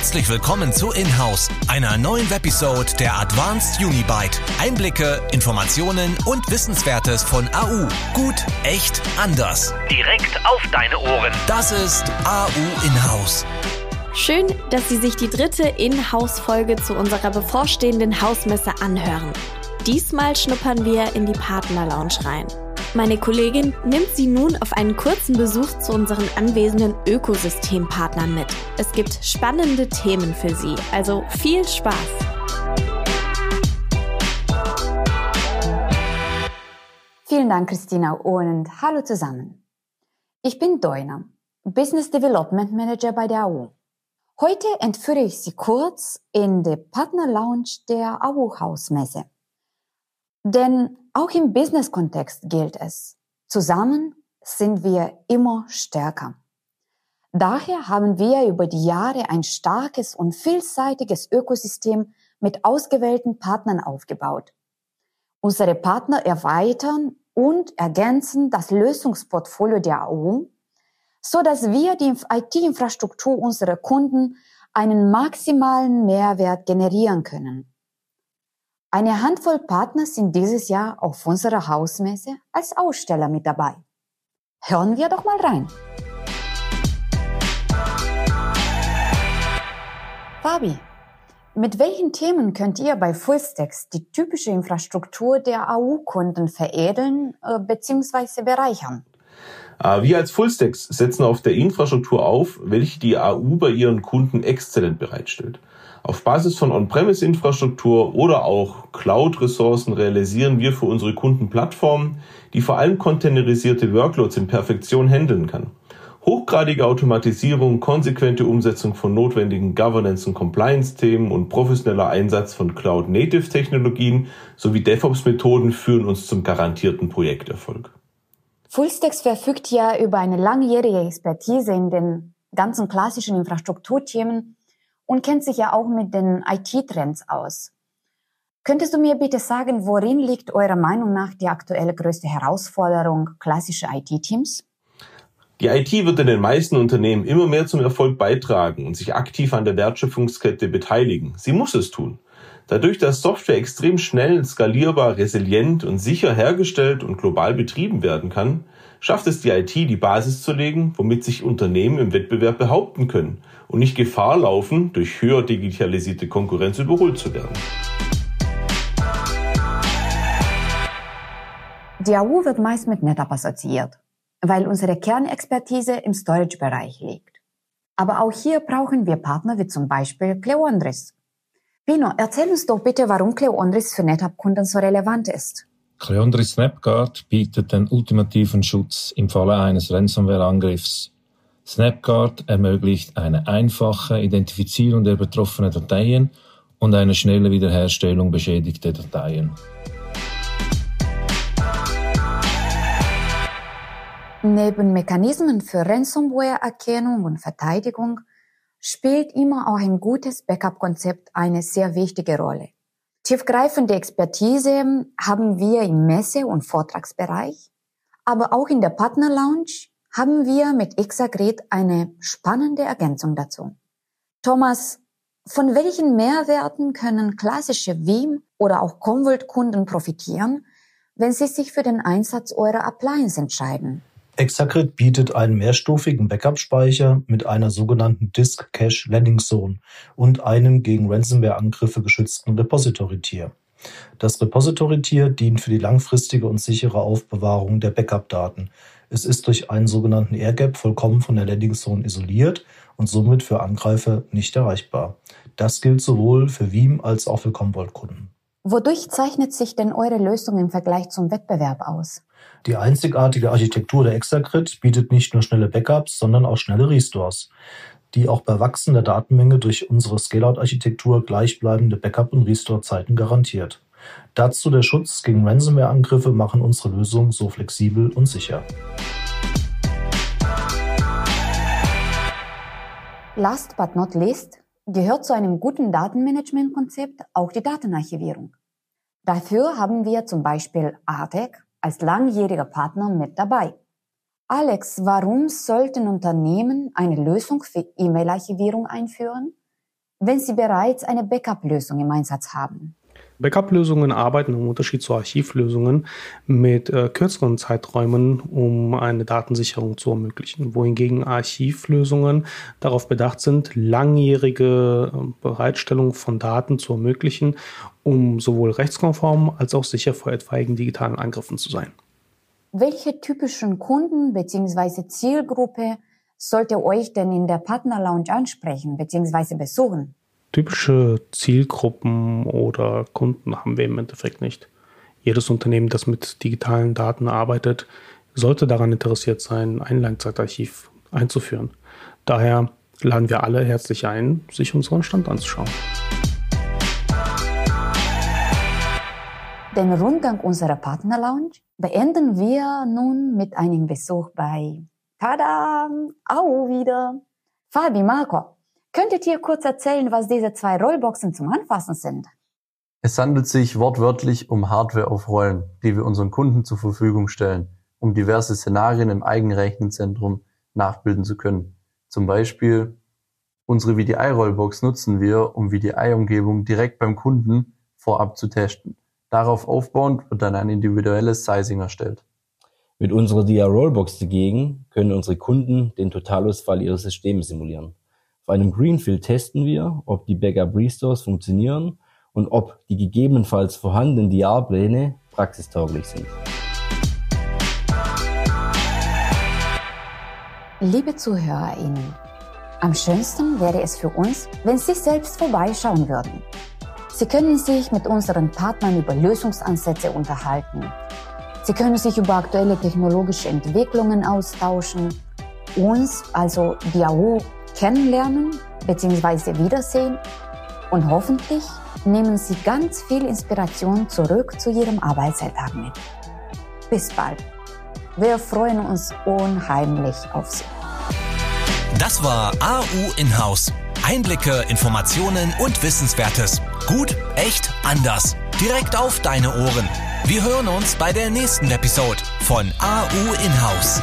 Herzlich willkommen zu Inhouse, einer neuen Webisode der Advanced Unibyte. Einblicke, Informationen und Wissenswertes von AU. Gut, echt, anders. Direkt auf deine Ohren. Das ist AU Inhouse. Schön, dass Sie sich die dritte Inhouse-Folge zu unserer bevorstehenden Hausmesse anhören. Diesmal schnuppern wir in die Partner-Lounge rein. Meine Kollegin nimmt Sie nun auf einen kurzen Besuch zu unseren anwesenden Ökosystempartnern mit. Es gibt spannende Themen für Sie, also viel Spaß! Vielen Dank, Christina, und hallo zusammen. Ich bin Doina, Business Development Manager bei der AU. Heute entführe ich Sie kurz in die Partner Lounge der AU Hausmesse. Denn auch im Business-Kontext gilt es, zusammen sind wir immer stärker. Daher haben wir über die Jahre ein starkes und vielseitiges Ökosystem mit ausgewählten Partnern aufgebaut. Unsere Partner erweitern und ergänzen das Lösungsportfolio der AU, so dass wir die IT-Infrastruktur unserer Kunden einen maximalen Mehrwert generieren können. Eine Handvoll Partner sind dieses Jahr auf unserer Hausmesse als Aussteller mit dabei. Hören wir doch mal rein. Fabi, mit welchen Themen könnt ihr bei Fullstacks die typische Infrastruktur der AU-Kunden veredeln äh, bzw. bereichern? Äh, wir als Fullstacks setzen auf der Infrastruktur auf, welche die AU bei ihren Kunden exzellent bereitstellt. Auf Basis von On-Premise-Infrastruktur oder auch Cloud-Ressourcen realisieren wir für unsere Kunden Plattformen, die vor allem containerisierte Workloads in Perfektion handeln kann. Hochgradige Automatisierung, konsequente Umsetzung von notwendigen Governance- und Compliance-Themen und professioneller Einsatz von Cloud-Native-Technologien sowie DevOps-Methoden führen uns zum garantierten Projekterfolg. Fullstacks verfügt ja über eine langjährige Expertise in den ganzen klassischen Infrastrukturthemen und kennt sich ja auch mit den IT-Trends aus. Könntest du mir bitte sagen, worin liegt eurer Meinung nach die aktuelle größte Herausforderung klassischer IT-Teams? Die IT wird in den meisten Unternehmen immer mehr zum Erfolg beitragen und sich aktiv an der Wertschöpfungskette beteiligen. Sie muss es tun. Dadurch, dass Software extrem schnell, skalierbar, resilient und sicher hergestellt und global betrieben werden kann, schafft es die IT, die Basis zu legen, womit sich Unternehmen im Wettbewerb behaupten können und nicht Gefahr laufen, durch höher digitalisierte Konkurrenz überholt zu werden. Die AU wird meist mit NetApp assoziiert, weil unsere Kernexpertise im Storage-Bereich liegt. Aber auch hier brauchen wir Partner wie zum Beispiel Cleondris. Pino, erzähl uns doch bitte, warum Cleondris für NetApp-Kunden so relevant ist. Cleondri Snapguard bietet den ultimativen Schutz im Falle eines Ransomware-Angriffs. Snapguard ermöglicht eine einfache Identifizierung der betroffenen Dateien und eine schnelle Wiederherstellung beschädigter Dateien. Neben Mechanismen für Ransomware-Erkennung und Verteidigung spielt immer auch ein gutes Backup-Konzept eine sehr wichtige Rolle. Tiefgreifende Expertise haben wir im Messe- und Vortragsbereich, aber auch in der Partner Lounge haben wir mit Exagret eine spannende Ergänzung dazu. Thomas, von welchen Mehrwerten können klassische Veeam oder auch Commvault-Kunden profitieren, wenn sie sich für den Einsatz eurer Appliance entscheiden? Exagrid bietet einen mehrstufigen Backup-Speicher mit einer sogenannten Disk Cache Landing Zone und einem gegen Ransomware-Angriffe geschützten Repository-Tier. Das Repository-Tier dient für die langfristige und sichere Aufbewahrung der Backup-Daten. Es ist durch einen sogenannten Air Gap vollkommen von der Landing Zone isoliert und somit für Angreifer nicht erreichbar. Das gilt sowohl für Veeam als auch für Commvault-Kunden. Wodurch zeichnet sich denn eure Lösung im Vergleich zum Wettbewerb aus? Die einzigartige Architektur der Exagrid bietet nicht nur schnelle Backups, sondern auch schnelle Restores, die auch bei wachsender Datenmenge durch unsere Scale-Out-Architektur gleichbleibende Backup- und Restore-Zeiten garantiert. Dazu der Schutz gegen Ransomware-Angriffe machen unsere Lösung so flexibel und sicher. Last but not least gehört zu einem guten Datenmanagement-Konzept auch die Datenarchivierung. Dafür haben wir zum Beispiel ARTEC als langjähriger Partner mit dabei. Alex, warum sollten Unternehmen eine Lösung für E-Mail-Archivierung einführen? wenn Sie bereits eine Backup-Lösung im Einsatz haben? Backup-Lösungen arbeiten im Unterschied zu Archivlösungen mit äh, kürzeren Zeiträumen, um eine Datensicherung zu ermöglichen, wohingegen Archivlösungen darauf bedacht sind, langjährige äh, Bereitstellung von Daten zu ermöglichen, um sowohl rechtskonform als auch sicher vor etwaigen digitalen Angriffen zu sein. Welche typischen Kunden bzw. Zielgruppe sollte euch denn in der Partner Lounge ansprechen bzw. besuchen? Typische Zielgruppen oder Kunden haben wir im Endeffekt nicht. Jedes Unternehmen, das mit digitalen Daten arbeitet, sollte daran interessiert sein, ein Langzeitarchiv einzuführen. Daher laden wir alle herzlich ein, sich unseren Stand anzuschauen. Den Rundgang unserer Partner Lounge beenden wir nun mit einem Besuch bei Tada! Au wieder! Fabi, Marco, Könntet ihr kurz erzählen, was diese zwei Rollboxen zum Anfassen sind? Es handelt sich wortwörtlich um Hardware auf Rollen, die wir unseren Kunden zur Verfügung stellen, um diverse Szenarien im Eigenrechenzentrum nachbilden zu können. Zum Beispiel unsere VDI-Rollbox nutzen wir, um VDI-Umgebung direkt beim Kunden vorab zu testen. Darauf aufbauend wird dann ein individuelles Sizing erstellt. Mit unserer DR-Rollbox dagegen können unsere Kunden den Totalausfall ihrer Systeme simulieren. Bei einem Greenfield testen wir, ob die Backup Restores funktionieren und ob die gegebenenfalls vorhandenen DR-Pläne praxistauglich sind. Liebe ZuhörerInnen, am schönsten wäre es für uns, wenn Sie selbst vorbeischauen würden. Sie können sich mit unseren Partnern über Lösungsansätze unterhalten. Sie können sich über aktuelle technologische Entwicklungen austauschen. Uns, also AU, kennenlernen bzw. wiedersehen und hoffentlich nehmen Sie ganz viel Inspiration zurück zu Ihrem Arbeitsalltag mit. Bis bald. Wir freuen uns unheimlich auf Sie. Das war AU Inhouse. Einblicke, Informationen und Wissenswertes. Gut, echt, anders. Direkt auf deine Ohren. Wir hören uns bei der nächsten Episode von AU Inhouse.